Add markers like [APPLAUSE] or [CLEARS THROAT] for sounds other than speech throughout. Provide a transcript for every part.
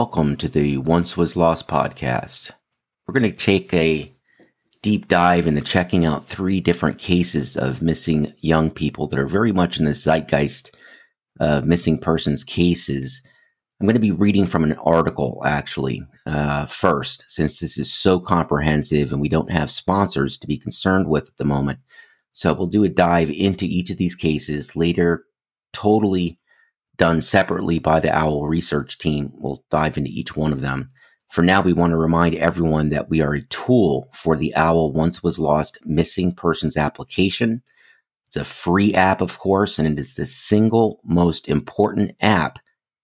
Welcome to the Once Was Lost podcast. We're going to take a deep dive into checking out three different cases of missing young people that are very much in the zeitgeist of missing persons cases. I'm going to be reading from an article actually uh, first, since this is so comprehensive and we don't have sponsors to be concerned with at the moment. So we'll do a dive into each of these cases later, totally done separately by the OWL research team. We'll dive into each one of them. For now, we want to remind everyone that we are a tool for the OWL Once Was Lost Missing Persons application. It's a free app, of course, and it is the single most important app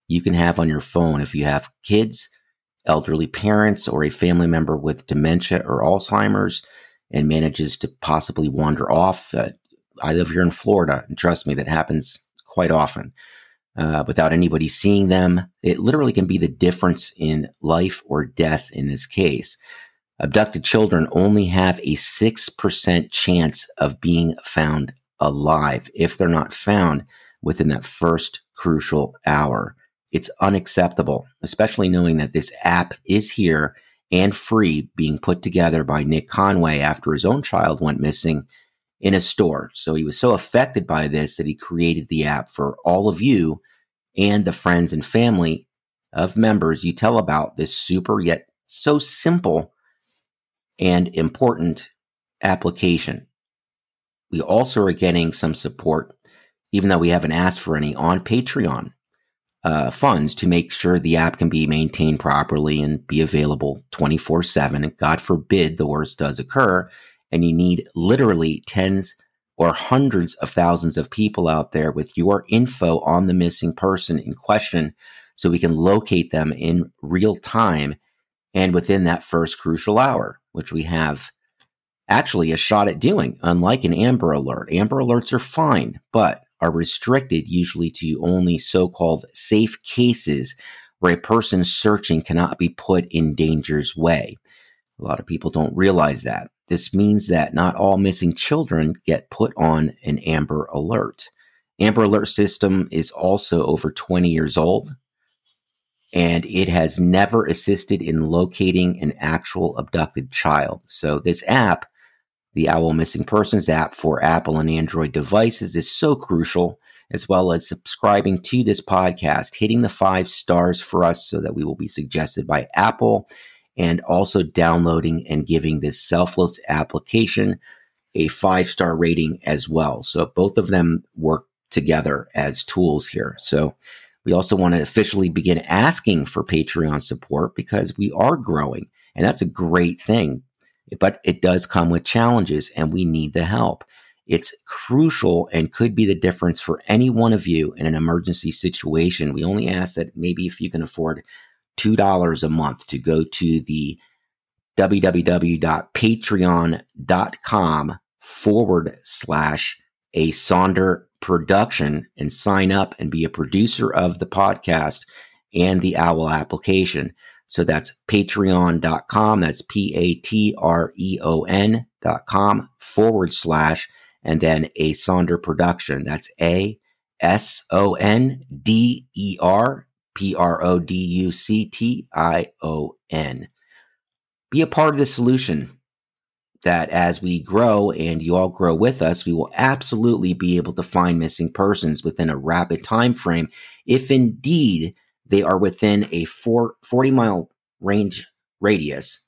you can have on your phone if you have kids, elderly parents, or a family member with dementia or Alzheimer's and manages to possibly wander off. Uh, I live here in Florida, and trust me, that happens quite often uh, without anybody seeing them. It literally can be the difference in life or death in this case. Abducted children only have a 6% chance of being found alive if they're not found within that first crucial hour. It's unacceptable, especially knowing that this app is here and free being put together by Nick Conway after his own child went missing in a store. So he was so affected by this that he created the app for all of you and the friends and family of members you tell about this super yet so simple and important application. We also are getting some support, even though we haven't asked for any, on Patreon uh, funds to make sure the app can be maintained properly and be available 24 7. God forbid the worst does occur and you need literally tens or hundreds of thousands of people out there with your info on the missing person in question so we can locate them in real time and within that first crucial hour, which we have actually a shot at doing, unlike an Amber Alert. Amber Alerts are fine, but are restricted usually to only so called safe cases where a person searching cannot be put in danger's way. A lot of people don't realize that. This means that not all missing children get put on an Amber Alert. Amber Alert system is also over 20 years old, and it has never assisted in locating an actual abducted child. So this app, the Owl Missing Persons app for Apple and Android devices, is so crucial, as well as subscribing to this podcast, hitting the five stars for us so that we will be suggested by Apple and also downloading and giving this selfless application a five star rating as well. So both of them work together as tools here. So we also want to officially begin asking for Patreon support because we are growing and that's a great thing. But it does come with challenges and we need the help. It's crucial and could be the difference for any one of you in an emergency situation. We only ask that maybe if you can afford $2 a month to go to the www.patreon.com forward slash a Sonder production and sign up and be a producer of the podcast and the Owl application. So that's patreon.com. That's P A T R E O N dot com forward slash and then a Sonder production. That's A S O N D E R P R O D U C T I O N. Be a part of the solution that as we grow and you all grow with us, we will absolutely be able to find missing persons within a rapid time frame if indeed they are within a four, 40 mile range radius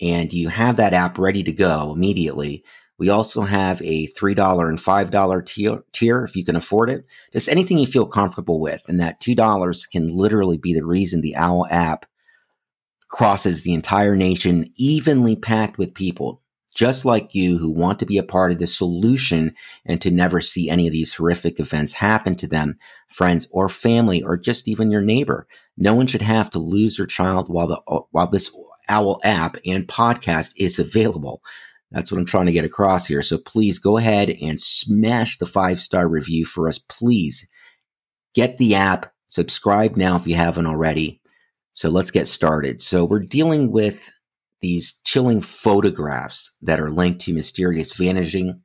and you have that app ready to go immediately we also have a $3 and $5 tier, tier if you can afford it. Just anything you feel comfortable with. And that $2 can literally be the reason the OWL app crosses the entire nation, evenly packed with people just like you who want to be a part of the solution and to never see any of these horrific events happen to them, friends or family, or just even your neighbor. No one should have to lose their child while the while this OWL app and podcast is available. That's what I'm trying to get across here. So please go ahead and smash the five star review for us. Please get the app, subscribe now if you haven't already. So let's get started. So we're dealing with these chilling photographs that are linked to mysterious vanishing,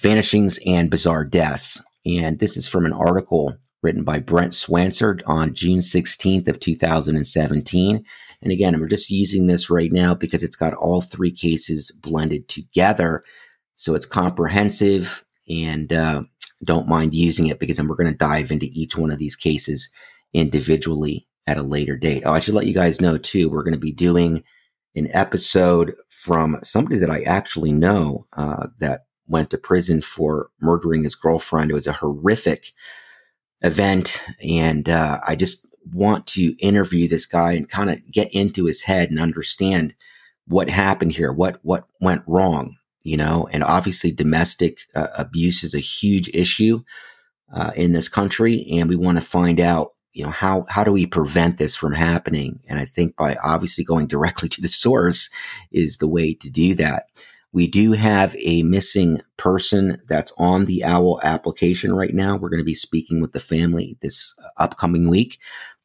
vanishings and bizarre deaths. And this is from an article written by Brent Swancer on June 16th of 2017. And again, we're just using this right now because it's got all three cases blended together. So it's comprehensive and uh, don't mind using it because then we're going to dive into each one of these cases individually at a later date. Oh, I should let you guys know too, we're going to be doing an episode from somebody that I actually know uh, that went to prison for murdering his girlfriend. It was a horrific event. And uh, I just want to interview this guy and kind of get into his head and understand what happened here, what what went wrong, you know. And obviously, domestic uh, abuse is a huge issue uh, in this country, and we want to find out, you know, how how do we prevent this from happening? And I think by obviously going directly [LAUGHS] to the source is the way to do that. We do have a missing person that's on the OWL application right now. We're going to be speaking with the family this upcoming week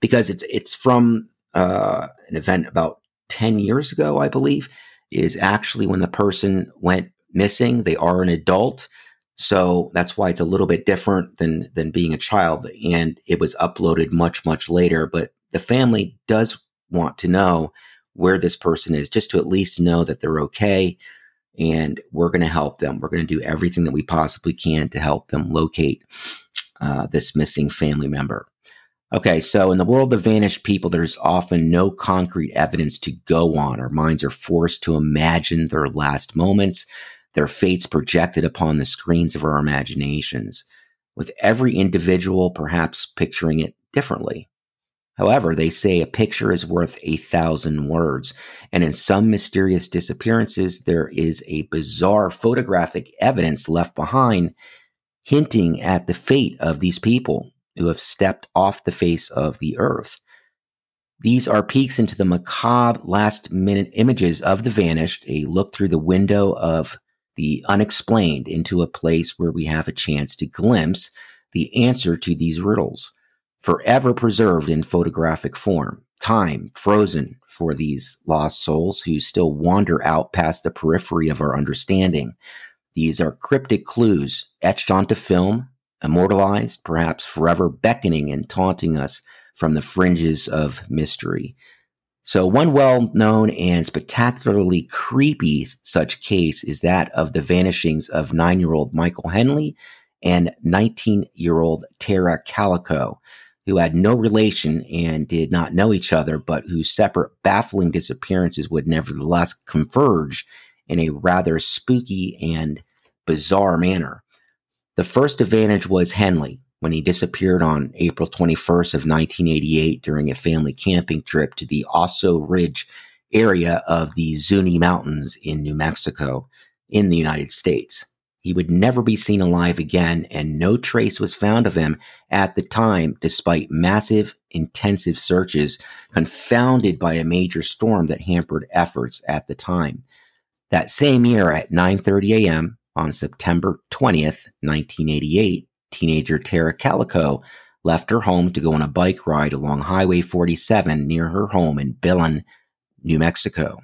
because it's it's from uh, an event about 10 years ago, I believe, is actually when the person went missing. They are an adult. So that's why it's a little bit different than than being a child. And it was uploaded much, much later. But the family does want to know where this person is, just to at least know that they're okay and we're going to help them. We're going to do everything that we possibly can to help them locate uh, this missing family member. Okay, so in the world of vanished people, there's often no concrete evidence to go on. Our minds are forced to imagine their last moments, their fates projected upon the screens of our imaginations, with every individual perhaps picturing it differently. However, they say a picture is worth a thousand words, and in some mysterious disappearances, there is a bizarre photographic evidence left behind hinting at the fate of these people who have stepped off the face of the earth. These are peeks into the macabre last minute images of the vanished, a look through the window of the unexplained into a place where we have a chance to glimpse the answer to these riddles forever preserved in photographic form, time frozen for these lost souls who still wander out past the periphery of our understanding. These are cryptic clues etched onto film, immortalized, perhaps forever beckoning and taunting us from the fringes of mystery. So, one well known and spectacularly creepy such case is that of the vanishings of nine year old Michael Henley and 19 year old Tara Calico who had no relation and did not know each other, but whose separate baffling disappearances would nevertheless converge in a rather spooky and bizarre manner. The first advantage was Henley when he disappeared on April 21st of 1988 during a family camping trip to the Oso Ridge area of the Zuni Mountains in New Mexico in the United States. He would never be seen alive again, and no trace was found of him at the time, despite massive, intensive searches confounded by a major storm that hampered efforts at the time. That same year at 9:30 a.m. on September 20th, 1988, teenager Tara Calico left her home to go on a bike ride along Highway 47 near her home in Belen, New Mexico.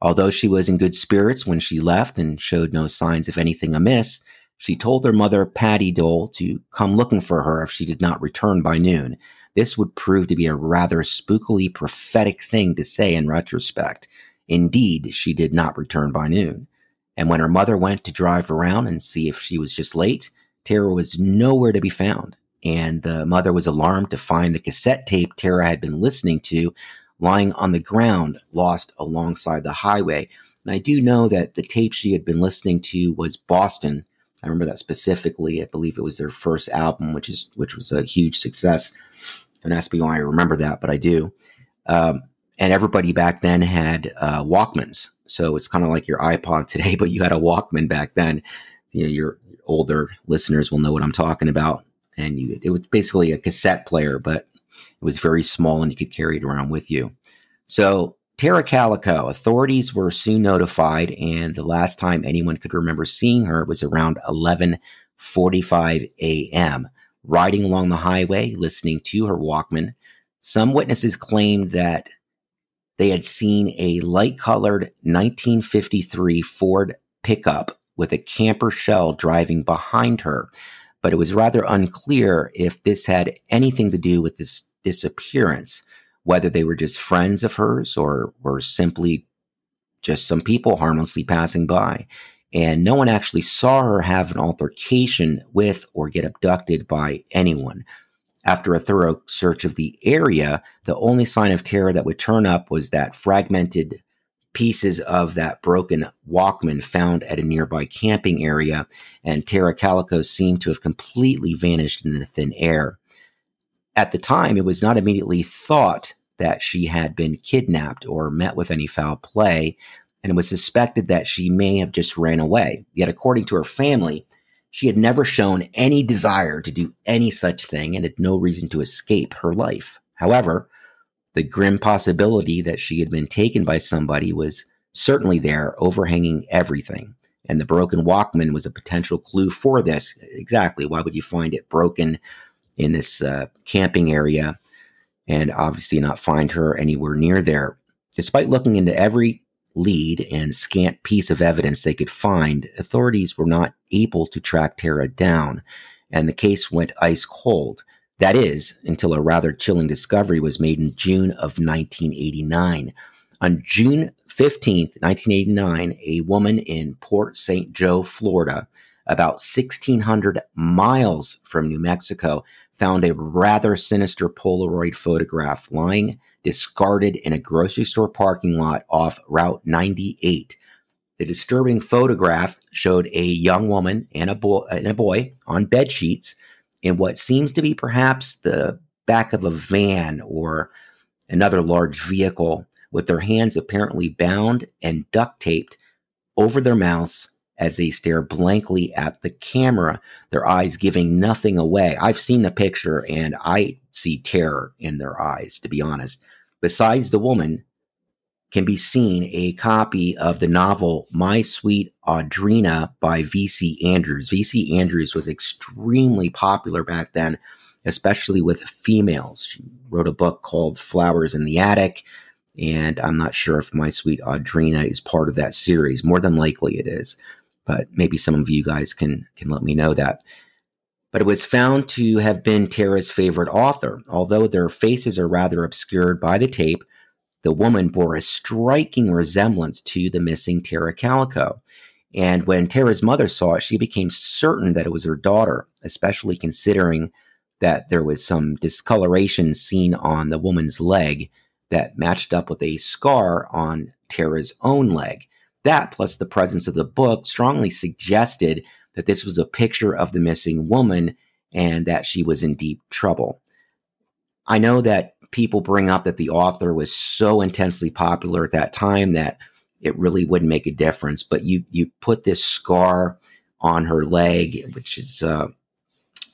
Although she was in good spirits when she left and showed no signs of anything amiss, she told her mother, Patty Doel, to come looking for her if she did not return by noon. This would prove to be a rather spookily prophetic thing to say in retrospect. Indeed, she did not return by noon. And when her mother went to drive around and see if she was just late, Tara was nowhere to be found. And the mother was alarmed to find the cassette tape Tara had been listening to lying on the ground, lost alongside the highway. And I do know that the tape she had been listening to was Boston. I remember that specifically. I believe it was their first album, which is which was a huge success. Don't ask me why I remember that, but I do. Um, and everybody back then had uh, Walkmans, so it's kind of like your iPod [LAUGHS] today, but you had a Walkman back then. You know, your older listeners will know what I'm talking about. And you, it was basically a cassette player, but it was very small and you could carry it around with you. So, Tara Calico, authorities were soon notified, and the last time anyone could remember seeing her was around 11:45 a.m. Riding along the highway, listening to her Walkman. Some witnesses claimed that they had seen a light-colored 1953 Ford pickup with a camper shell driving behind her. but it was rather unclear if this had anything to do with this disappearance, whether they were just friends of hers or were simply just some people harmlessly passing by. And no one actually saw her have an altercation with or get abducted by anyone. After a thorough search of the area, the only sign of Tara that would turn up was that fragmented pieces of that broken Walkman found at a nearby camping area, and Tara Calico seemed to have completely vanished into the thin air. At the time, it was not immediately thought that she had been kidnapped or met with any foul play, and it was suspected that she may have just ran away. Yet, according to her family, she had never shown any desire to do any such thing and had no reason to escape her life. However, the grim possibility that she had been taken by somebody was certainly there, overhanging everything. And the broken Walkman was a potential clue for this. Exactly. Why would you find it broken in this uh, camping area and obviously not find her anywhere near there? Despite looking into every lead and scant piece of evidence they could find, authorities were not able to track Tara down, and the case went ice cold. That is, until a rather chilling discovery was made in June of 1989. On June 15th, 1989, a woman in Port St. Joe, Florida, about 1,600 miles from New Mexico, found a rather sinister Polaroid photograph lying discarded in a grocery store parking lot off Route 98. The disturbing photograph showed a young woman and a boy, and a boy on bed sheets in what seems to be perhaps the back of a van or another large vehicle with their hands apparently bound and duct taped over their mouths as they stare blankly at the camera, their eyes giving nothing away. I've seen the picture and I see terror in their eyes, to be honest. Besides the woman, can be seen a copy of the novel My Sweet Audrina by V.C. Andrews. V.C. Andrews was extremely popular back then, especially with females. She wrote a book called Flowers in the Attic, and I'm not sure if My Sweet Audrina is part of that series. More than likely it is, but maybe some of you guys can can let me know that. But it was found to have been Tara's favorite author, although their faces are rather obscured by the tape the woman bore a striking resemblance to the missing Tara Calico. And when Tara's mother saw it, she became certain that it was her daughter, especially considering that there was some discoloration seen on the woman's leg that matched up with a scar on Tara's own leg. That, plus the presence of the book, strongly suggested that this was a picture of the missing woman and that she was in deep trouble. I know that people bring up that the author was so intensely popular at that time that it really wouldn't make a difference. But you you put this scar on her leg, which is uh,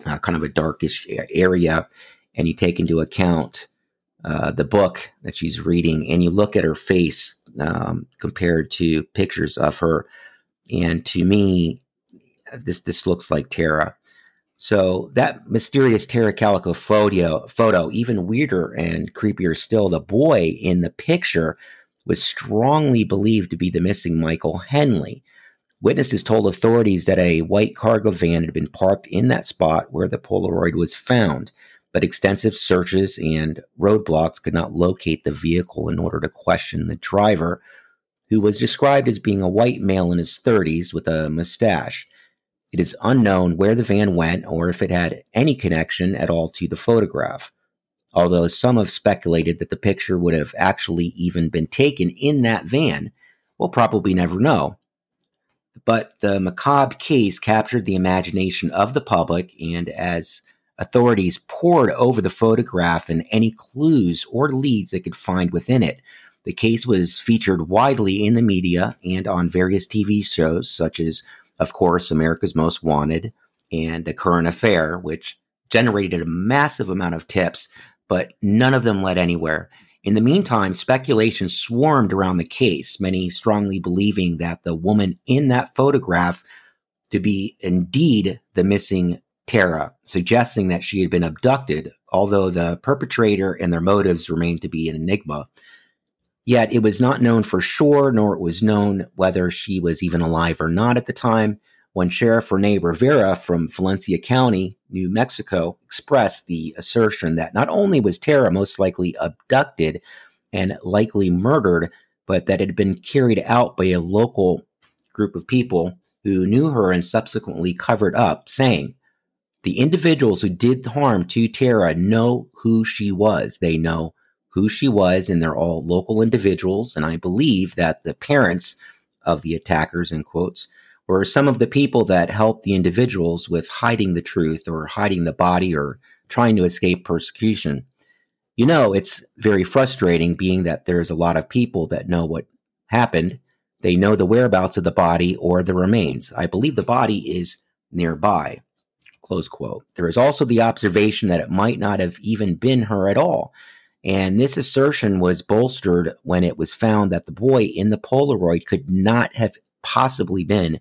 uh, kind of a darkish area, and you take into account uh, the book that she's reading, and you look at her face um, compared to pictures of her, and to me, this this looks like Tara. So that mysterious Tara Calico photo, photo, even weirder and creepier still, the boy in the picture was strongly believed to be the missing Michael Henley. Witnesses told authorities that a white cargo van had been parked in that spot where the Polaroid was found, but extensive searches and roadblocks could not locate the vehicle in order to question the driver, who was described as being a white male in his 30s with a mustache. It is unknown where the van went or if it had any connection at all to the photograph, although some have speculated that the picture would have actually even been taken in that van. We'll probably never know. But the macabre case captured the imagination of the public, and as authorities pored over the photograph and any clues or leads they could find within it, the case was featured widely in the media and on various TV shows such as of course, America's Most Wanted and A Current Affair, which generated a massive amount of tips, but none of them led anywhere. In the meantime, speculation swarmed around the case, many strongly believing that the woman in that photograph to be indeed the missing Tara, suggesting that she had been abducted, although the perpetrator and their motives remained to be an enigma. Yet it was not known for sure, nor it was known whether she was even alive or not at the time. when Sheriff Rene Rivera from Valencia County, New Mexico, expressed the assertion that not only was Tara most likely abducted and likely murdered, but that it had been carried out by a local group of people who knew her and subsequently covered up, saying, The individuals who did harm to Tara know who she was. They know who she was, and they're all local individuals. And I believe that the parents of the attackers, in quotes, were some of the people that helped the individuals with hiding the truth or hiding the body or trying to escape persecution. You know, it's very frustrating being that there's a lot of people that know what happened. They know the whereabouts of the body or the remains. I believe the body is nearby. Close quote. There is also the observation that it might not have even been her at all. And this assertion was bolstered when it was found that the boy in the Polaroid could not have possibly been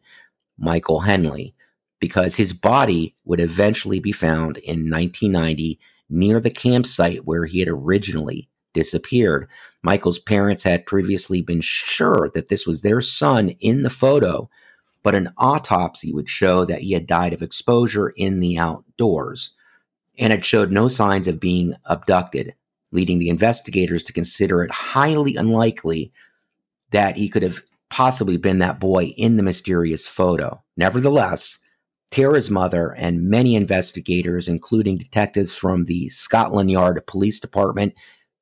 Michael Henley because his body would eventually be found in 1990 near the campsite where he had originally disappeared. Michael's parents had previously been sure that this was their son in the photo, but an autopsy would show that he had died of exposure in the outdoors, and it showed no signs of being abducted, leading the investigators to consider it highly unlikely that he could have possibly been that boy in the mysterious photo. Nevertheless, Tara's mother and many investigators, including detectives from the Scotland Yard Police Department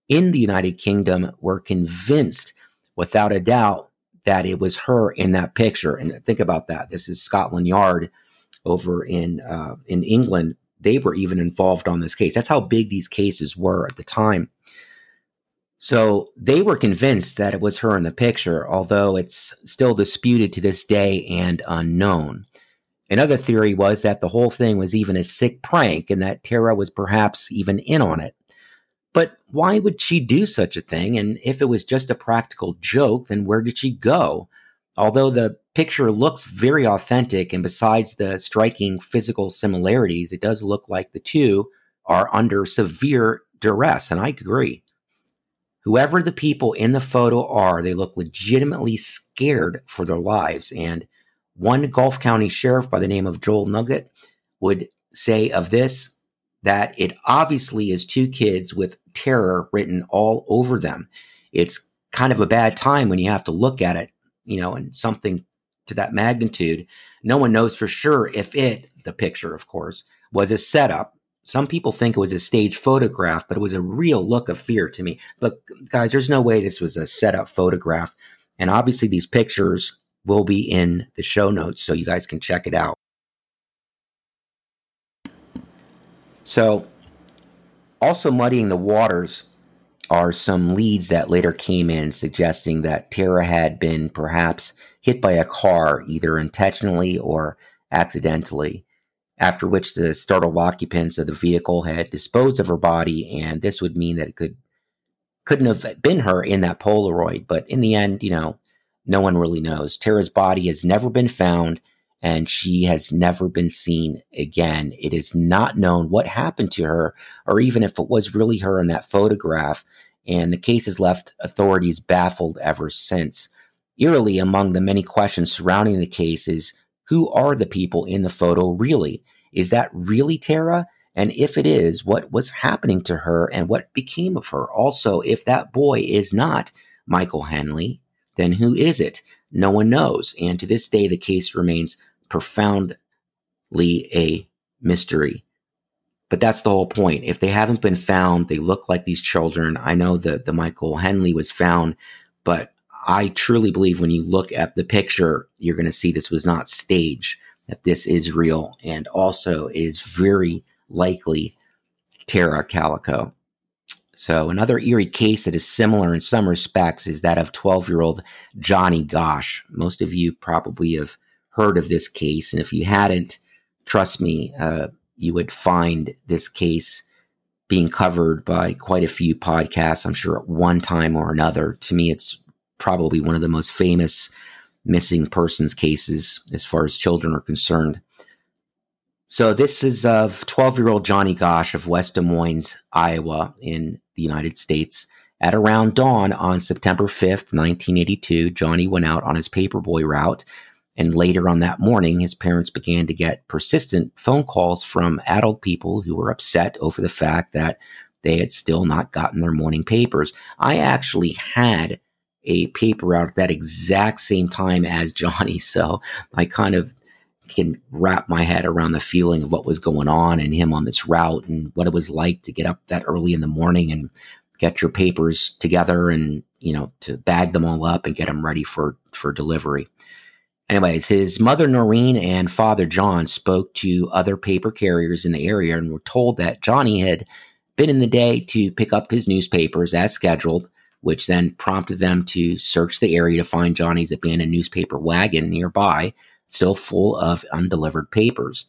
in the United Kingdom, were convinced without a doubt that it was her in that picture. And think about that. This is Scotland Yard over in uh, in England. They were even involved on this case. That's how big these cases were at the time. So they were convinced that it was her in the picture, although it's still disputed to this day and unknown. Another theory was that the whole thing was even a sick prank and that Tara was perhaps even in on it. But why would she do such a thing? And if it was just a practical joke, then where did she go? Although the picture looks very authentic, and besides the striking physical similarities, it does look like the two are under severe duress. And I agree. Whoever the people in the photo are, they look legitimately scared for their lives. And one Gulf County sheriff by the name of Joel Nugget would say of this that it obviously is two kids with terror written all over them. It's kind of a bad time when you have to look at it, you know, and something to that magnitude. No one knows for sure if it, the picture, of course, was a setup some people think it was a stage photograph, but it was a real look of fear to me. Look, guys, there's no way this was a setup photograph. And obviously, these pictures will be in the show notes so you guys can check it out. So, also muddying the waters are some leads that later came in suggesting that Tara had been perhaps hit by a car, either intentionally or accidentally after which the startled occupants of the vehicle had disposed of her body, and this would mean that it could couldn't have been her in that Polaroid. But in the end, you know, no one really knows. Tara's body has never been found, and she has never been seen again. It is not known what happened to her, or even if it was really her in that photograph. And the case has left authorities baffled ever since. Eerily, among the many questions surrounding the case is who are the people in the photo really? Is that really Tara? And if it is, what was happening to her and what became of her? Also, if that boy is not Michael Henley, then who is it? No one knows. And to this day, the case remains profoundly a mystery. But that's the whole point. If they haven't been found, they look like these children. I know that the Michael Henley was found, but I truly believe when you look at the picture, you're going to see this was not staged, that this is real. And also, it is very likely Tara Calico. So, another eerie case that is similar in some respects is that of 12 year old Johnny Gosch. Most of you probably have heard of this case. And if you hadn't, trust me, uh, you would find this case being covered by quite a few podcasts, I'm sure at one time or another. To me, it's probably one of the most famous missing persons cases as far as children are concerned. So this is of 12 year old Johnny Gosch of West Des Moines, Iowa, in the United States. At around dawn on September 5th, 1982, Johnny went out on his paperboy route And later on that morning, his parents began to get persistent phone calls from adult people who were upset over the fact that they had still not gotten their morning papers. I actually had a paper out at that exact same time as Johnny, [LAUGHS] so I kind of can wrap my head around the feeling of what was going on and him on this route and what it was like to get up that early in the morning and get your papers together and you know to bag them all up and get them ready for for delivery. Anyways his mother noreen and father john spoke to other paper carriers in the area and were told that johnny had been in the day to pick up his newspapers as scheduled which then prompted them to search the area to find johnny's abandoned newspaper wagon nearby still full of undelivered papers.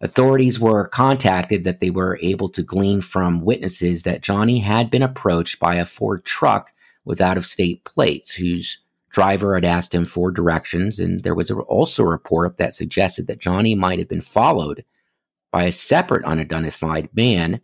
Authorities were contacted that they were able to glean from witnesses that Johnny had been approached by a Ford truck with out of state plates, whose driver had asked him for directions. And there was also a report that suggested that Johnny might have been followed by a separate unidentified man.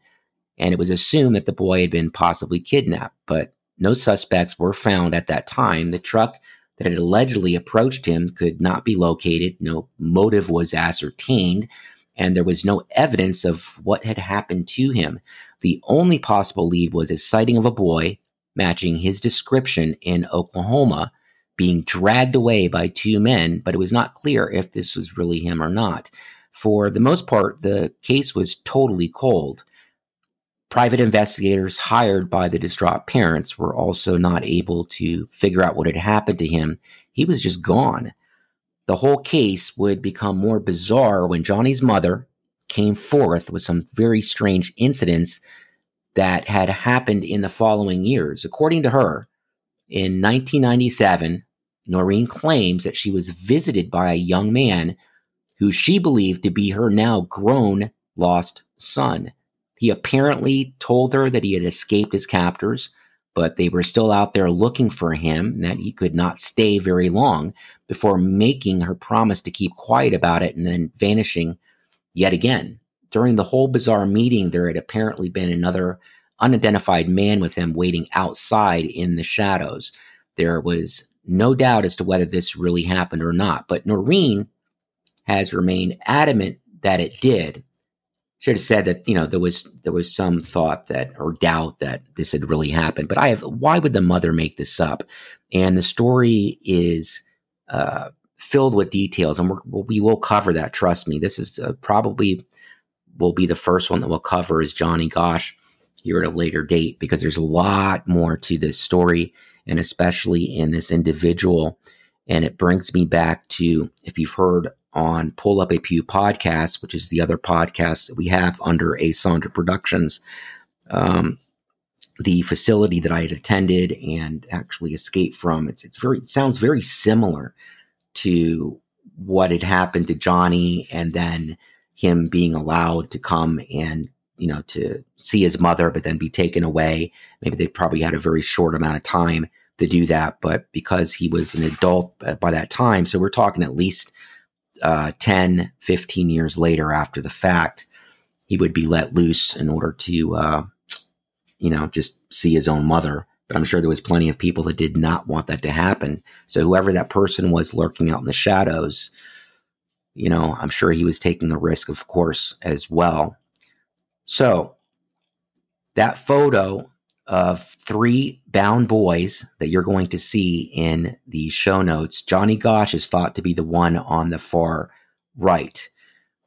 And it was assumed that the boy had been possibly kidnapped, but no suspects were found at that time. The truck that had allegedly approached him could not be located, no motive was ascertained, and there was no evidence of what had happened to him. The only possible lead was a sighting of a boy matching his description in Oklahoma being dragged away by two men, but it was not clear if this was really him or not. For the most part, the case was totally cold. Private investigators hired by the distraught parents were also not able to figure out what had happened to him. He was just gone. The whole case would become more bizarre when Johnny's mother came forth with some very strange incidents that had happened in the following years. According to her, in 1997, Noreen claims that she was visited by a young man who she believed to be her now grown lost son. He apparently told her that he had escaped his captors, but they were still out there looking for him and that he could not stay very long before making her promise to keep quiet about it and then vanishing yet again. During the whole bizarre meeting, there had apparently been another unidentified man with him waiting outside in the shadows. There was no doubt as to whether this really happened or not, but Noreen has remained adamant that it did should have said that you know there was there was some thought that or doubt that this had really happened but i have why would the mother make this up? And the story is uh, filled with details and we're, we will cover that trust me. This is uh, probably will be the first one that we'll cover is johnny Gosch here at a later date because there's a lot more to this story and especially in this individual and it brings me back to if you've heard on Pull Up a Pew podcast, which is the other podcast that we have under A Sonder Productions. Um, the facility that I had attended and actually escaped from. It's, it's very it sounds very similar to what had happened to Johnny, and then him being allowed to come and you know to see his mother, but then be taken away. Maybe they probably had a very short amount of time to do that, but because he was an adult by that time, so we're talking at least uh, 10, 15 years later after the fact, he would be let loose in order to, uh, you know, just see his own mother. But I'm sure there was plenty of people that did not want that to happen. So whoever that person was lurking out in the shadows, you know, I'm sure he was taking the risk, of course, as well. So that photo of three bound boys that you're going to see in the show notes. Johnny Gosch is thought to be the one on the far right.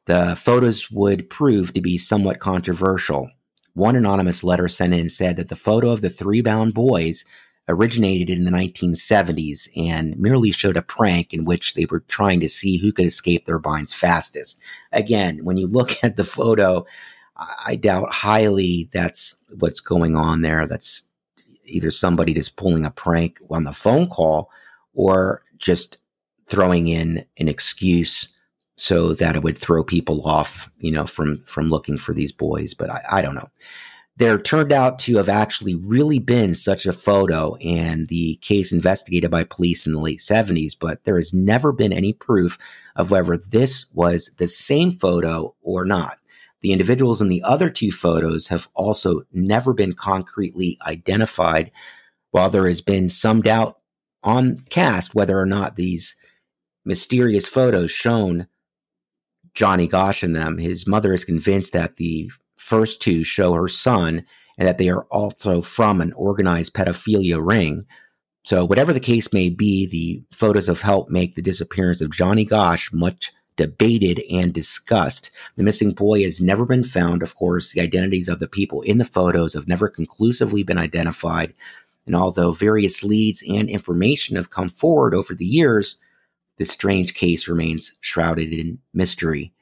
The photos would prove to be somewhat controversial. One anonymous letter sent in said that the photo of the three bound boys originated in the 1970s and merely showed a prank in which they were trying to see who could escape their binds fastest. Again, when you look [LAUGHS] at the photo, I doubt highly that's what's going on there. That's either somebody just pulling a prank on the phone call or just throwing in an excuse so that it would throw people off, you know, from from looking for these boys. But I, I don't know. There turned out to have actually really been such a photo and the case investigated by police in the late 70s, but there has never been any proof of whether this was the same photo or not. The individuals in the other two photos have also never been concretely identified, while there has been some doubt on cast whether or not these mysterious photos shown Johnny Gosch in them. His mother is convinced that the first two show her son and that they are also from an organized pedophilia ring. So, whatever the case may be, the photos of help make the disappearance of Johnny Gosch much debated and discussed. The missing boy has never been found. Of course, the identities of the people in the photos have never conclusively been identified. And although various leads and information have come forward over the years, this strange case remains shrouded in mystery.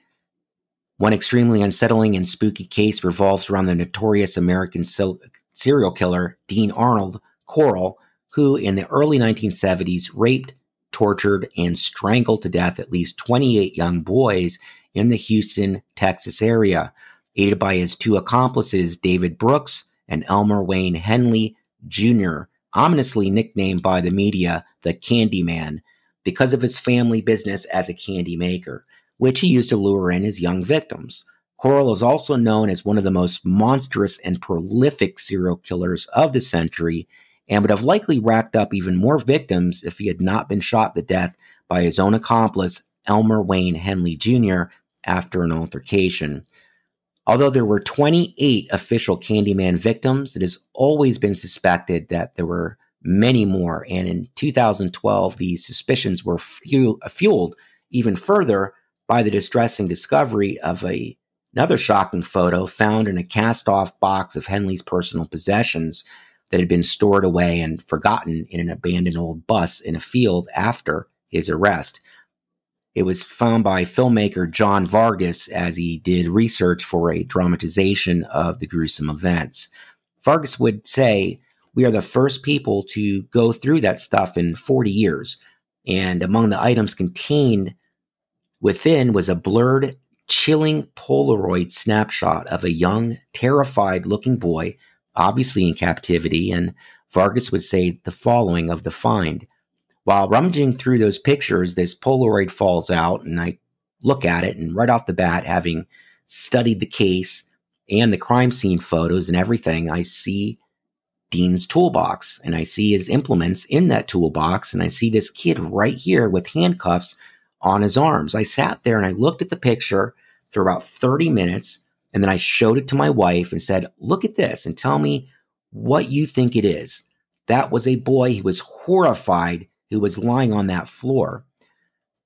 One extremely unsettling and spooky case revolves around the notorious American serial killer Dean Arnold Corll, who in the early 1970s raped, tortured, and strangled to death at least 28 young boys in the Houston, Texas area, aided by his two accomplices, David Brooks and Elmer Wayne Henley Jr., ominously nicknamed by the media the Candyman because of his family business as a candy maker which he used to lure in his young victims. Corll is also known as one of the most monstrous and prolific serial killers of the century and would have likely racked up even more victims if he had not been shot to death by his own accomplice, Elmer Wayne Henley Jr., after an altercation. Although there were 28 official Candyman victims, it has always been suspected that there were many more. And in 2012, these suspicions were fueled even further by the distressing discovery of a, another shocking photo found in a cast off box of Henley's personal possessions that had been stored away and forgotten in an abandoned old bus in a field after his arrest. It was found by filmmaker John Vargas as he did research for a dramatization of the gruesome events. Vargas would say, We are the first people to go through that stuff in 40 years. And among the items contained Within was a blurred, chilling Polaroid snapshot of a young, terrified looking boy, obviously in captivity, and Vargas would say the following of the find. While rummaging through those pictures, this Polaroid falls out, and I look at it, and right off the bat, having studied the case and the crime scene photos and everything, I see Dean's toolbox and I see his implements in that toolbox. And I see this kid right here with handcuffs on his arms. I sat there and I looked at the picture for about 30 minutes and then I showed it to my wife and said, Look at this and tell me what you think it is. That was a boy who was horrified who was lying on that floor.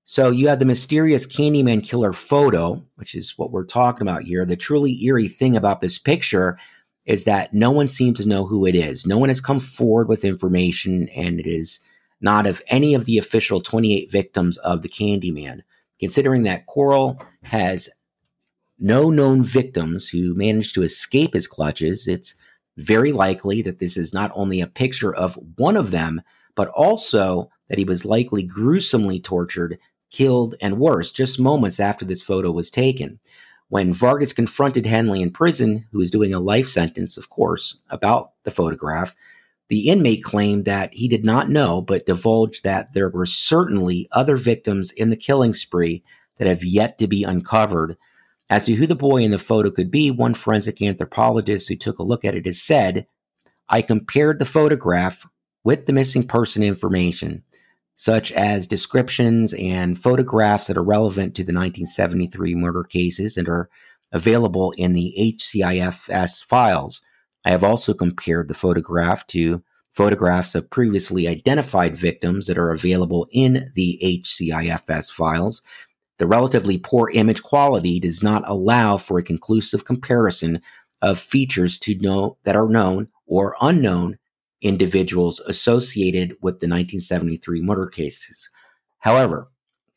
So you have the mysterious Candyman killer photo, which is what we're talking about here. The truly eerie thing about this picture is that no one seems to know who it is. No one has come forward with information, and it is not of any of the official 28 victims of the Candyman. Considering that Corll has no known victims who managed to escape his clutches, it's very likely that this is not only a picture of one of them, but also that he was likely gruesomely tortured, killed, and worse just moments after this photo was taken. When Vargas confronted Henley in prison, who was doing a life sentence, of course, about the photograph, the inmate claimed that he did not know, but divulged that there were certainly other victims in the killing spree that have yet to be uncovered. As to who the boy in the photo could be, one forensic anthropologist who took a look at it has said, I compared the photograph with the missing person information, such as descriptions and photographs that are relevant to the 1973 murder cases and are available in the HCIFS files. I have also compared the photograph to photographs of previously identified victims that are available in the HCIFS files. The relatively poor image quality does not allow for a conclusive comparison of features to know that are known or unknown individuals associated with the 1973 murder cases. However,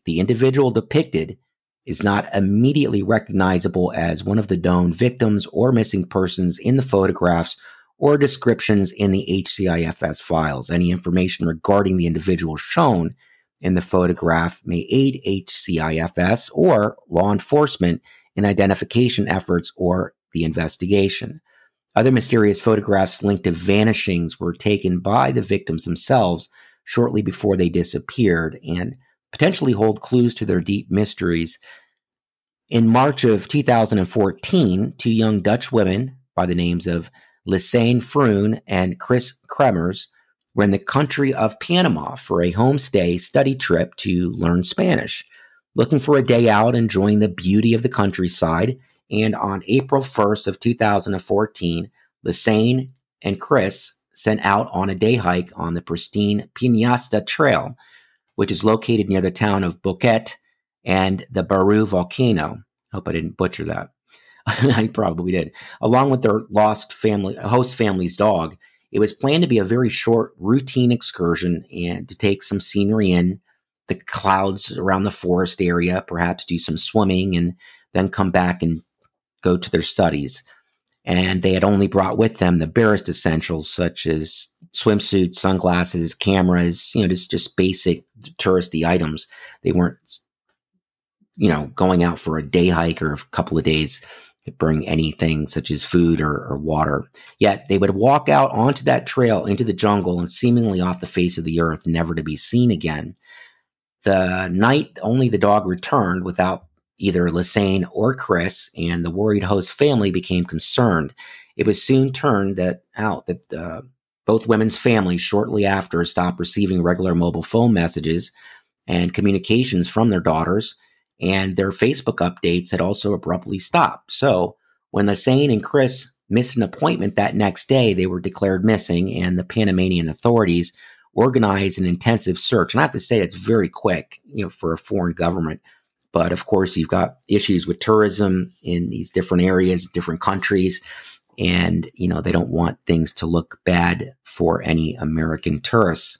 the individual depicted is not immediately recognizable as one of the known victims or missing persons in the photographs or descriptions in the HCIFS files. Any information regarding the individual shown in the photograph may aid HCIFS or law enforcement in identification efforts or the investigation. Other mysterious photographs linked to vanishings were taken by the victims themselves shortly before they disappeared and potentially hold clues to their deep mysteries. In March of 2014, two young Dutch women by the names of Lisanne Froon and Kris Kremers were in the country of Panama for a homestay study trip to learn Spanish, looking for a day out enjoying the beauty of the countryside. And on April 1st of 2014, Lisanne and Kris sent out on a day hike on the pristine Peñasquita Trail, which is located near the town of Boquete and the Baru volcano. Hope I didn't butcher that. [LAUGHS] I probably did. Along with their lost family, host family's dog, it was planned to be a very short, routine excursion and to take some scenery in the clouds around the forest area, perhaps do some swimming, and then come back and go to their studies. And they had only brought with them the barest essentials, such as swimsuits, sunglasses, cameras, you know, just, just basic touristy items. They weren't, you know, going out for a day hike or a couple of days to bring anything such as food or, or, water. Yet they would walk out onto that trail into the jungle and seemingly off the face of the earth, never to be seen again. The night only the dog returned without either Lisanne or Kris, and the worried host family became concerned. It was soon turned that out that uh, both women's families shortly after stopped receiving regular mobile phone messages and communications from their daughters and their Facebook updates had also abruptly stopped. So when Lisanne and Kris missed an appointment that next day, they were declared missing, and the Panamanian authorities organized an intensive search. And I have to say, it's very quick, you know, for a foreign government. But of course, you've got issues with tourism in these different areas, different countries, and you know they don't want things to look bad for any American tourists,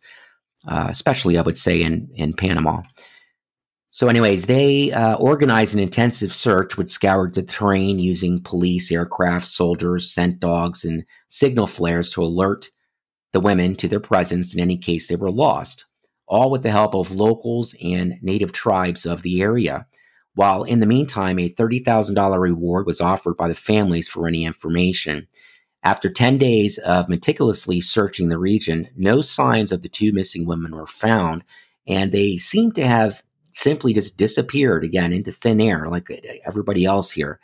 uh, especially I would say in in Panama. So, anyways, they uh, organized an intensive search which scoured the terrain using police, aircraft, soldiers, scent dogs, and signal flares to alert the women to their presence in any case they were lost, all with the help of locals and native tribes of the area. While in the meantime, a $30,000 reward was offered by the families for any information. After 10 days of meticulously searching the region, no signs of the two missing women were found, and they seemed to have simply just disappeared again into thin air like uh, everybody else here.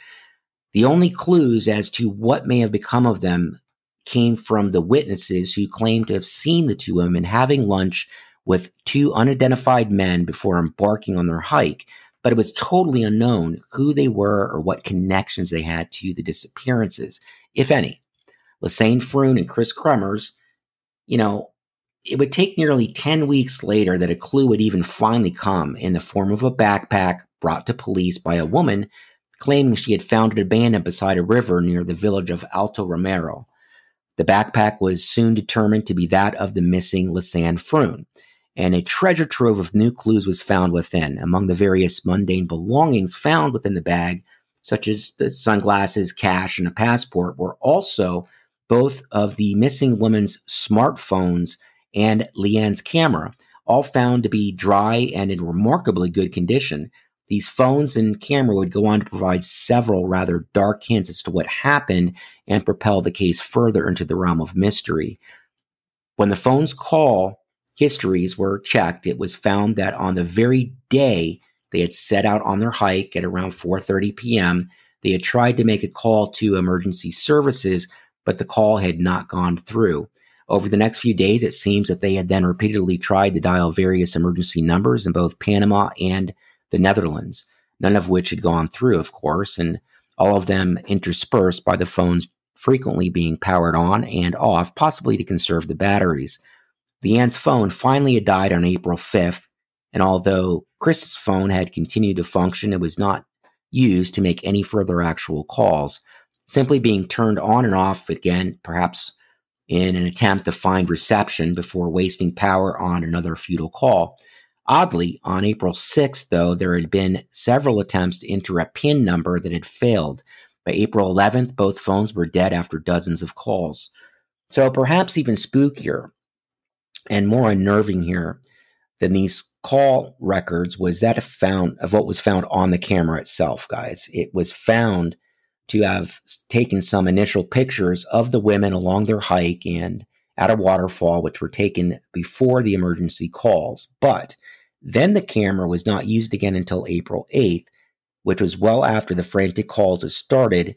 The only clues as to what may have become of them came from the witnesses who claimed to have seen the two women having lunch with two unidentified men before embarking on their hike, but it was totally unknown who they were or what connections they had to the disappearances, if any. Lisanne Froon and Kris Kremers, you know, it would take nearly 10 weeks later that a clue would even finally come in the form of a backpack brought to police by a woman claiming she had found it abandoned beside a river near the village of Alto Romero. The backpack was soon determined to be that of the missing Lisanne Froon, and a treasure trove of new clues was found within. Among the various mundane belongings found within the bag, such as the sunglasses, cash, and a passport, were also both of the missing woman's smartphones and Leanne's camera, all found to be dry and in remarkably good condition. These phones and camera would go on to provide several rather dark hints as to what happened and propel the case further into the realm of mystery. When the phone's call histories were checked, it was found that on the very day they had set out on their hike at around 4:30 p.m., they had tried to make a call to emergency services, but the call had not gone through. Over the next few days, it seems that they had then repeatedly tried to dial various emergency numbers in both Panama and the Netherlands, none of which had gone through, of course, and all of them interspersed by the phones frequently being powered on and off, possibly to conserve the batteries. Leanne's phone finally had died on April 5th, and although Kris's phone had continued to function, it was not used to make any further actual calls, simply being turned on and off again, perhaps in an attempt to find reception before wasting power on another futile call. Oddly, on April 6th, though, there had been several attempts to enter a PIN number that had failed. By April 11th, both phones were dead after dozens of calls. So perhaps even spookier and more unnerving here than these call records was that found of what was found on the camera itself, guys. It was found to have taken some initial pictures of the women along their hike and at a waterfall, which were taken before the emergency calls. But then the camera was not used again until April 8th, which was well after the frantic calls had started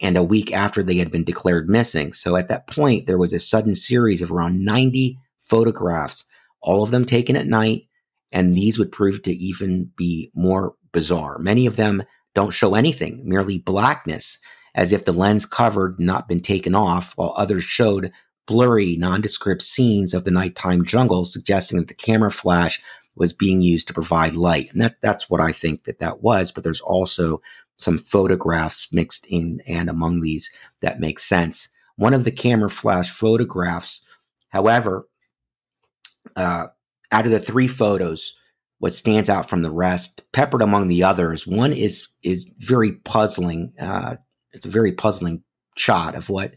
and a week after they had been declared missing. So at that point, there was a sudden series of around 90 photographs, all of them taken at night, and these would prove to even be more bizarre. Many of them don't show anything, merely blackness, as if the lens covered not been taken off, while others showed blurry, nondescript scenes of the nighttime jungle, suggesting that the camera flash was being used to provide light. And that, that's what I think that that was. But there's also some photographs mixed in and among these that make sense. One of the camera flash photographs, however, uh, out of the three photos, what stands out from the rest, peppered among the others, one is is very puzzling. Uh, it's a very puzzling shot of what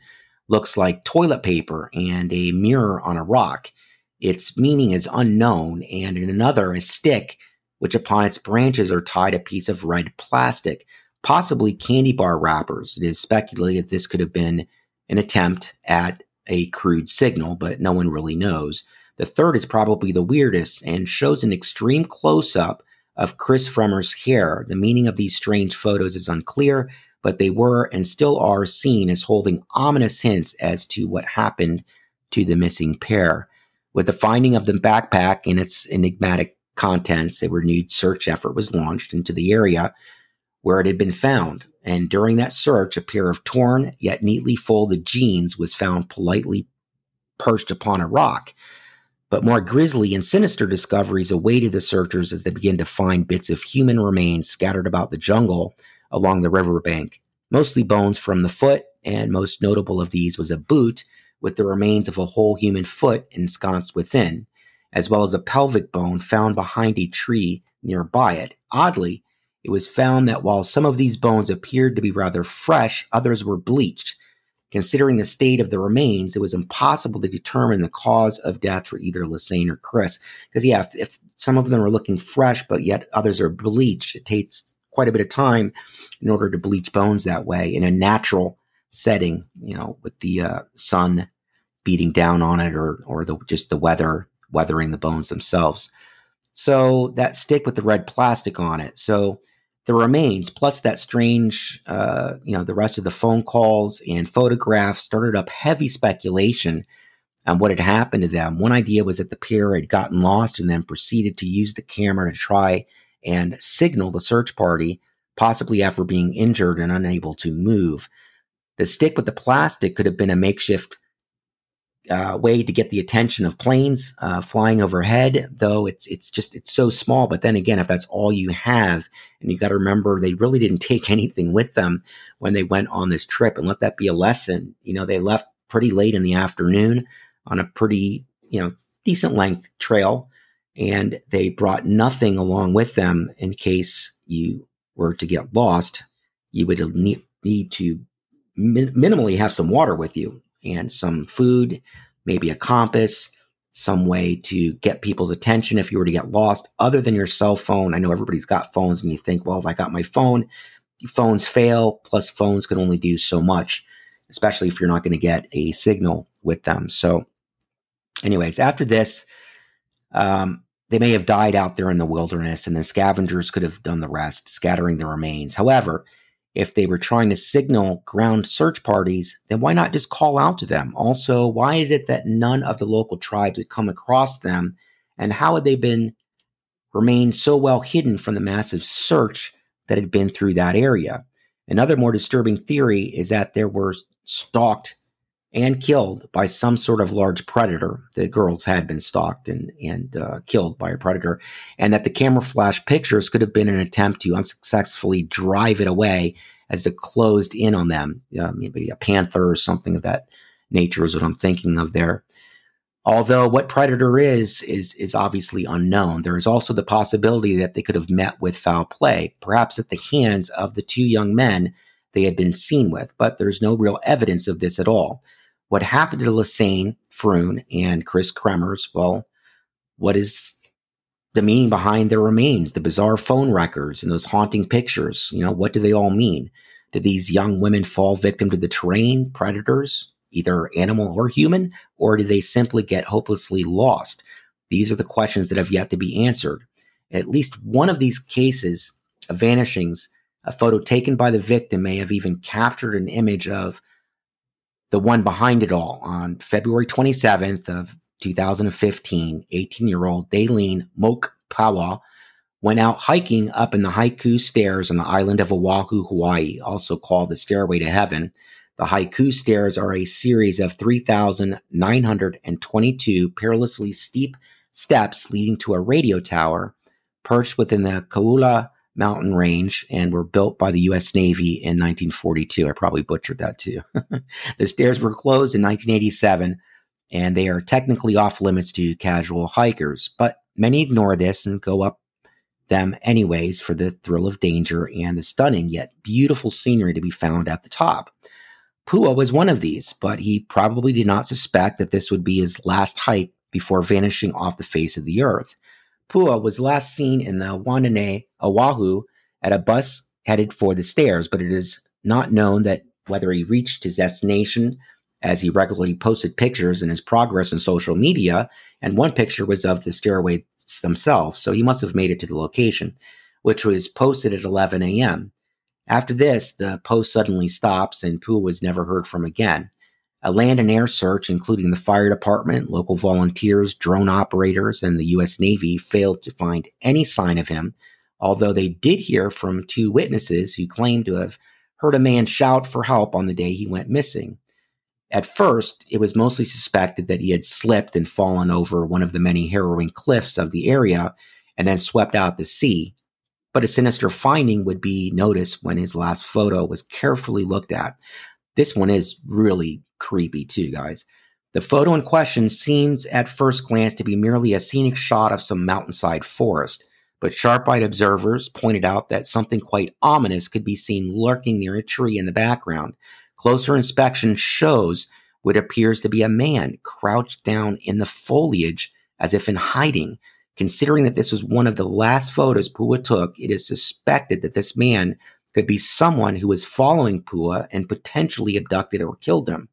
looks like toilet paper and a mirror on a rock. Its meaning is unknown, and in another, a stick, which upon its branches are tied a piece of red plastic, possibly candy bar wrappers. It is speculated that this could have been an attempt at a crude signal, but no one really knows. The third is probably the weirdest and shows an extreme close up of Kris Kremers' hair. The meaning of these strange photos is unclear, but they were and still are seen as holding ominous hints as to what happened to the missing pair. With the finding of the backpack and its enigmatic contents, a renewed search effort was launched into the area where it had been found. And during that search, a pair of torn yet neatly folded jeans was found politely perched upon a rock. But more grisly and sinister discoveries awaited the searchers as they began to find bits of human remains scattered about the jungle along the riverbank, mostly bones from the foot, and most notable of these was a boot with the remains of a whole human foot ensconced within, as well as a pelvic bone found behind a tree nearby it. Oddly, it was found that while some of these bones appeared to be rather fresh, others were bleached, Considering the state of the remains, it was impossible to determine the cause of death for either Lisanne or Kris. Because, yeah, if, if, some of them are looking fresh, but yet others are bleached, it takes quite a bit of time in order to bleach bones that way in a natural setting, you know, with the uh, sun beating down on it or, or the, just the weather weathering the bones themselves. So that stick with the red plastic on it. So the remains, plus that strange, uh, you know, the rest of the phone calls and photographs started up heavy speculation on what had happened to them. One idea was that the pair had gotten lost and then proceeded to use the camera to try and signal the search party, possibly after being injured and unable to move. The stick with the plastic could have been a makeshift uh, way to get the attention of planes uh, flying overhead, though it's it's just it's so small. But then again, if that's all you have, and you got to remember they really didn't [LAUGHS] take anything with them when they went on this trip, and let that be a lesson. You know, they left pretty late in the afternoon on a pretty you know decent length trail, and they brought nothing along with them in case you were to get lost. You would need, need to min- minimally have some water with you and some food, maybe a compass, some way to get people's attention if you were to get lost other than your cell phone. I know everybody's got phones and you think, well, if I got my phone, phones fail, plus phones can only do so much, especially if you're not going to get a signal with them. So, anyways, after this, um, they may have died out there in the wilderness and the scavengers could have done the rest, scattering the remains. However, if they were trying to signal ground search parties, then why not just call out to them? Also, why is it that none of the local tribes had come across them? And how had they been remained so well hidden from the massive search that had been through that area? Another more disturbing theory is that they were stalked and killed by some sort of large predator. The girls had been stalked and, and uh, killed by a predator, and that the camera flash pictures could have been an attempt to unsuccessfully drive it away as it closed in on them. Uh, maybe a panther or something of that nature is what I'm thinking of there. Although what predator is is is obviously unknown, there is also the possibility that they could have met with foul play, perhaps at the hands of the two young men they had been seen with. But there's no real evidence of this at all. What happened to Lisanne, Froon, and Kris Kremers? Well, what is the meaning behind their remains, the bizarre phone records, and those haunting pictures? You know, what do they all mean? Did these young women fall victim to the terrain, predators, either animal or human, or did they simply get hopelessly lost? These are the questions that have yet to be answered. At least one of these cases of vanishings, a photo taken by the victim may have even captured an image of the one behind it all on February 27th of 2015, 18 year old Daylene Moke Pawa went out hiking up in the Haiku Stairs on the island of Oahu, Hawaii, also called the Stairway to Heaven. The Haiku Stairs are a series of 3,922 perilously steep steps leading to a radio tower perched within the Kaula mountain range and were built by the U.S. Navy in 1942. I probably butchered that too. [LAUGHS] the stairs were closed in 1987 and they are technically off limits to casual hikers, but many ignore this and go up them anyways for the thrill of danger and the stunning yet beautiful scenery to be found at the top. Pua was one of these, but he probably did not suspect that this would be his last hike before vanishing off the face of the earth. Pua was last seen in the Waianae, Oahu, at a bus headed for the stairs, but it is not known that whether he reached his destination as he regularly posted pictures in his progress on social media, and one picture was of the stairways themselves, so he must have made it to the location, which was posted at 11 a.m. After this, the post suddenly stops and Pua was never heard from again. A land and air search, including the fire department, local volunteers, drone operators, and the U.S. Navy, failed to find any sign of him, although they did hear from two witnesses who claimed to have heard a man shout for help on the day he went missing. At first, it was mostly suspected that he had slipped and fallen over one of the many harrowing cliffs of the area and then swept out to sea. But a sinister finding would be noticed when his last photo was carefully looked at. This one is really creepy too, guys. The photo in question seems at first glance to be merely a scenic shot of some mountainside forest, but sharp eyed observers pointed out that something quite ominous could be seen lurking near a tree in the background. Closer inspection shows what appears to be a man crouched down in the foliage as if in hiding. Considering that this was one of the last photos Pua took, it is suspected that this man could be someone who was following Pua and potentially abducted or killed him.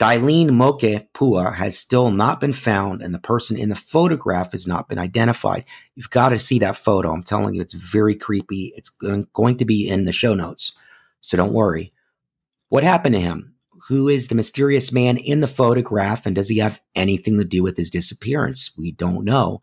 Daylene Moke Pua has still not been found, and the person in the photograph has not been identified. You've got to see that photo. I'm telling you, it's very creepy. It's going to be in the show notes, so don't worry. What happened to him? Who is the mysterious man in the photograph, and does he have anything to do with his disappearance? We don't know.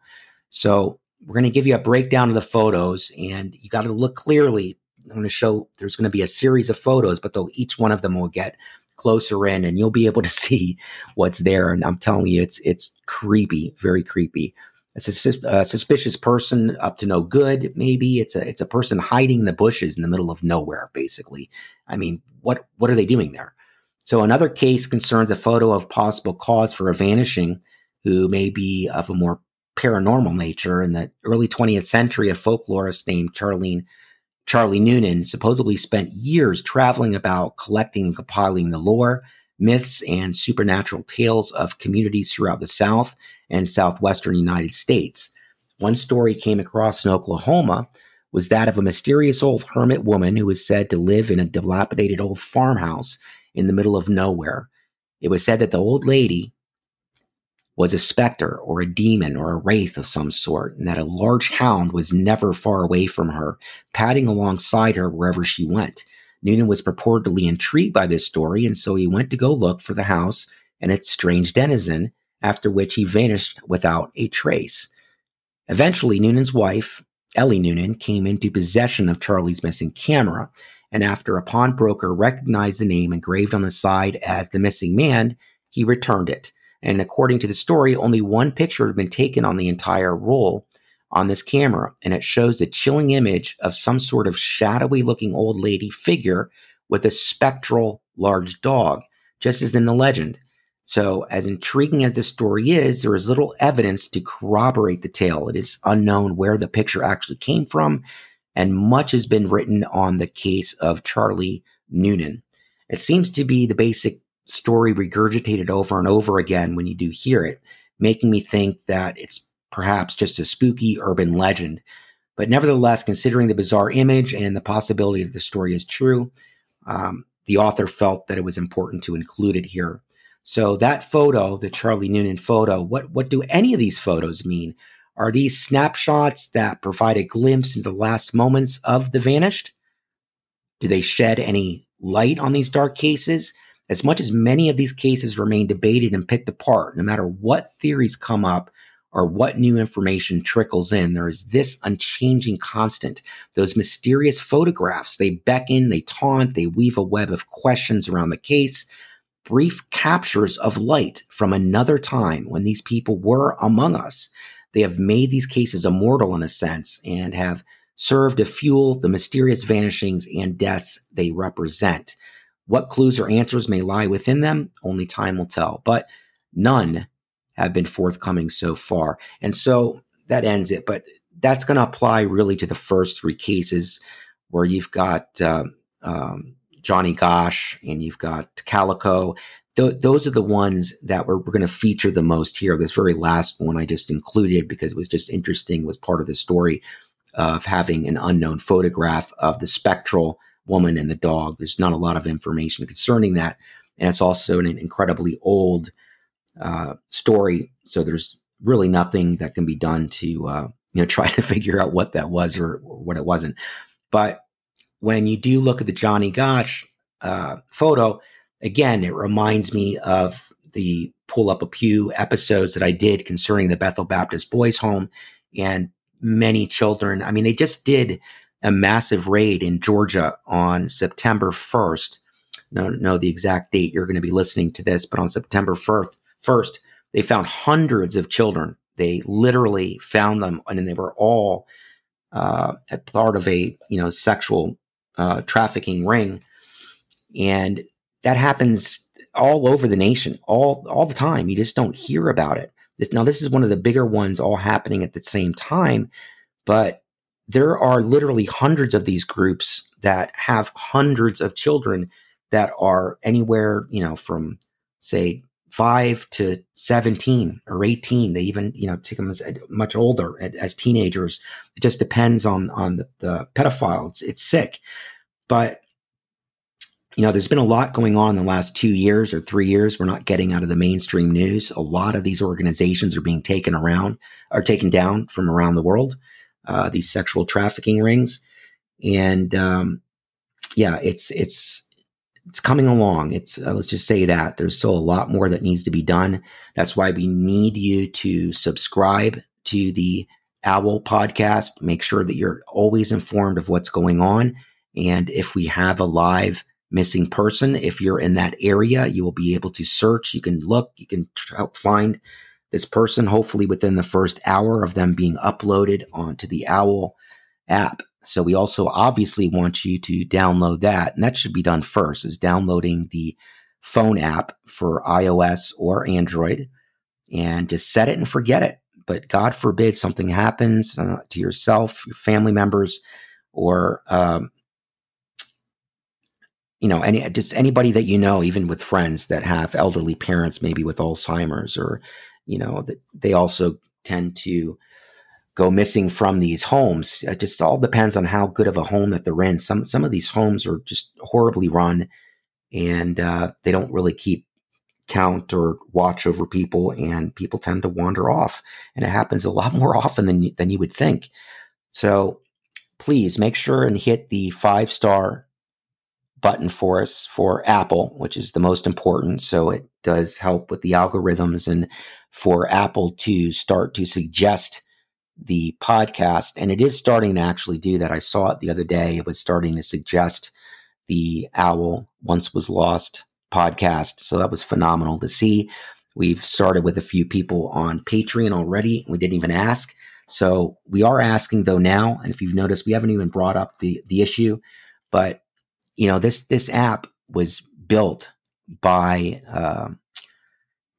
So, we're going to give you a breakdown of the photos, and you got to look clearly. I'm going to show there's going to be a series of photos, but though each one of them will get closer in and you'll be able to [LAUGHS] see what's there. And I'm telling you, it's it's creepy, very creepy. It's a, a, suspicious person up to no good. Maybe it's a it's a person hiding in the bushes in the middle of nowhere. Basically, I mean, what what are they doing there? So another case concerns a photo of possible cause for a vanishing, who may be of a more paranormal nature. In the early 20th century, a folklorist named Charlene Charlie Noonan supposedly spent years traveling about collecting and compiling the lore, myths, and supernatural tales of communities throughout the South and Southwestern United States. One story came across in Oklahoma was that of a mysterious old hermit woman who was said to live in a dilapidated old farmhouse in the middle of nowhere. It was said that the old lady was a specter or a demon or a wraith of some sort, and that a large hound was never far away from her, padding alongside her wherever she went. Noonan was purportedly intrigued by this story, and so he went to go look for the house and its strange denizen, after which he vanished without a trace. Eventually, Noonan's wife, Ellie Noonan, came into possession of Charlie's missing camera, and after a pawnbroker recognized the name engraved on the side as the missing man, he returned it. And according to the story, only one picture had been taken on the entire roll on this camera, and it shows a chilling image of some sort of shadowy looking old lady figure with a spectral large dog, just as in the legend. So, as intriguing as the story is, there is little evidence to corroborate the tale. It is unknown where the picture actually came from, and much has been written on the case of Charlie Noonan. It seems to be the basic story regurgitated over and over again when you do hear it, making me think that it's perhaps just a spooky urban legend. But nevertheless, considering the bizarre image and the possibility that the story is true, um, the author felt that it was important to include it here. So that photo, the Charlie Noonan photo, what what do any of these photos mean? Are these snapshots that provide a glimpse into the last moments of the vanished? Do they shed any light on these dark cases? As much as many of these cases remain debated and picked apart, no matter what theories come up or what new information trickles in, there is this unchanging constant. Those mysterious photographs, they beckon, they taunt, they weave a web of questions around the case. Brief captures of light from another time when these people were among us. They have made these cases immortal in a sense and have served to fuel the mysterious vanishings and deaths they represent. What clues or answers may lie within them, only time will tell. But none have been forthcoming so far. And so that ends it. But that's going to apply really to the first three cases where you've got uh, um, Johnny Gosch and you've got Calico. Th- those are the ones that we're, we're going to feature the most here. This very last one I just included because it was just interesting, was part of the story of having an unknown photograph of the spectral woman and the dog. There's not a lot of information concerning that. And it's also an incredibly old uh, story. So there's really nothing that can be done to uh, you know [LAUGHS] try to figure out what that was or, or, what it wasn't. But when you do look at the Johnny Gosch uh, photo, again, it reminds me of the pull up a pew episodes that I did concerning the Bethel Baptist Boys Home and many children. I mean, they just did a massive raid in Georgia on September 1st. No, know the exact date you're going to be listening to this, but on September 1st, First, they found hundreds of children. They literally found them, and they were all uh, part of a you know sexual uh, trafficking ring, and that happens all over the nation, all all the time. You just don't hear about it. Now, this is one of the bigger ones, all happening at the same time, but there are literally hundreds of these groups that have hundreds of children that are anywhere, you know, from say five to 17 or 18. They even, you know, take them as uh, much older as teenagers. It just depends on, on the, the. It's, it's sick. But, you know, there's been a lot going on in the last two years or three years. We're not getting out of the mainstream news. A lot of these organizations are being taken around, are taken down from around the world. Uh, these sexual trafficking rings. And, um, yeah, it's, it's, it's coming along. It's uh, let's just say that there's still a lot more that needs to be done. That's why we need you to subscribe to the Owl podcast. Make sure that you're always informed of what's going on. And if we have a live missing person, if you're in that area, you will be able to search. You can look. You can help find this person. Hopefully, within the first hour of them being uploaded onto the Owl app. So we also obviously want you to download that. And that should be done first is downloading the phone app for iOS or Android and just set it and forget it. But God forbid something happens uh, to yourself, your family members, or, um, you know, any, just anybody that you know, even with friends that have elderly parents, maybe with Alzheimer's or, you know, that they also tend to, go missing from these homes. It just all depends on how good of a home that they're in. Some some of these homes are just horribly run, and uh, they don't really keep count or watch over people, and people tend to wander off. And it happens a lot [LAUGHS] more often than than you would think. So please make sure and hit the five star button for us for Apple, which is the most important. So it does help with the algorithms and for Apple to start to suggest the podcast, and it is starting to actually do that. I saw it the other day. It was starting to suggest the Owl Once Was Lost podcast. So that was phenomenal to see. We've started with a few people on Patreon already. We didn't even ask. So we are asking though now, and if you've noticed, we haven't even brought up the the issue, but you know this this app was built by uh,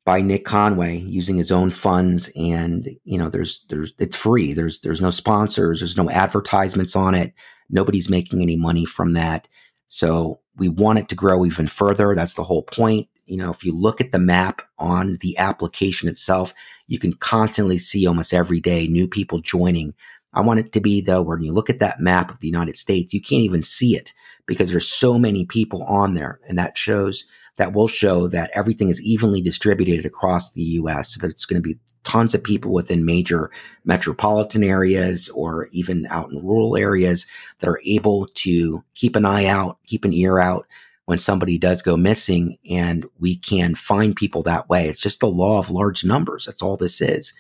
by Nick Conway using his own funds and you know there's there's it's free. There's there's no sponsors. There's no advertisements on it. Nobody's making any money from that. So we want it to grow even further. That's the whole point. You know if you look at the map on the application itself you can constantly see almost every day new people joining. I want it to be though when you look at that map of the United States you can't even see it because there's so many people on there. And that shows that will show that everything is evenly distributed across the US. So it's going to be tons of people within major metropolitan areas or even out in rural areas that are able to keep an eye out, keep an ear out when somebody does go missing and we can find people that way. It's just the law of large numbers. That's all this is.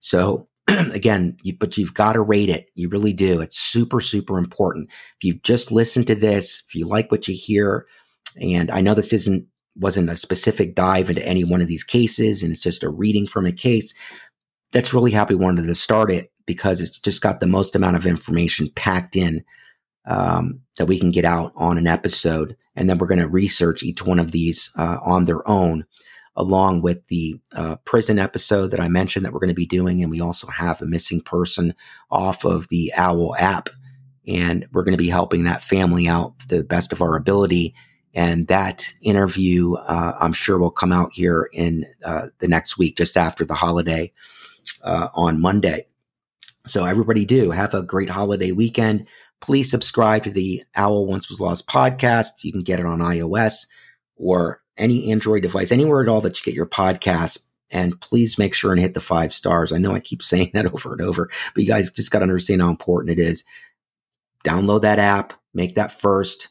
So [CLEARS THROAT] again, you, but you've got to rate it. You really do. It's super, super important. If you've just listened to this, if you like what you hear, and I know this isn't wasn't a specific dive into any one of these cases, and it's just a reading from a case. That's really happy wanted to start it because it's just got the most amount of information packed in um, that we can get out on an episode, and then we're going to research each one of these uh, on their own, along with the uh, prison episode that I mentioned that we're going to be doing, and we also have a missing person off of the Owl app, and we're going to be helping that family out to the best of our ability and that interview, uh, I'm sure, will come out here in uh, the next week, just after the holiday uh, on Monday. So, everybody, do have a great holiday weekend. Please subscribe to the Owl Once Was Lost podcast. You can get it on iOS or any Android device, anywhere at all that you get your podcast. And please make sure and hit the five stars. I know I keep [LAUGHS] saying that over and over, but you guys just got to understand how important it is. Download that app, make that first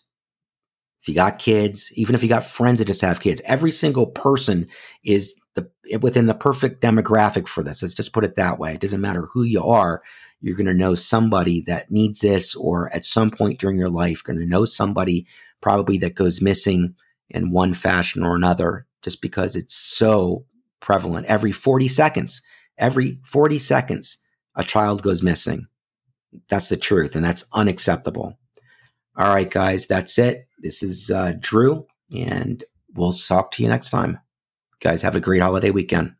if you got kids, even if you got friends that just have kids, every single person is the within the perfect demographic for this. Let's just put it that way. It doesn't matter who you are, you're going to know somebody that needs this, or at some point during your life, going to know somebody probably that goes missing in one fashion or another, just because it's so prevalent. Every 40 seconds, every 40 seconds, a child goes missing. That's the truth, and that's unacceptable. All right, guys, that's it. This is uh, Drew, and we'll talk to you next time. Guys, have a great holiday weekend.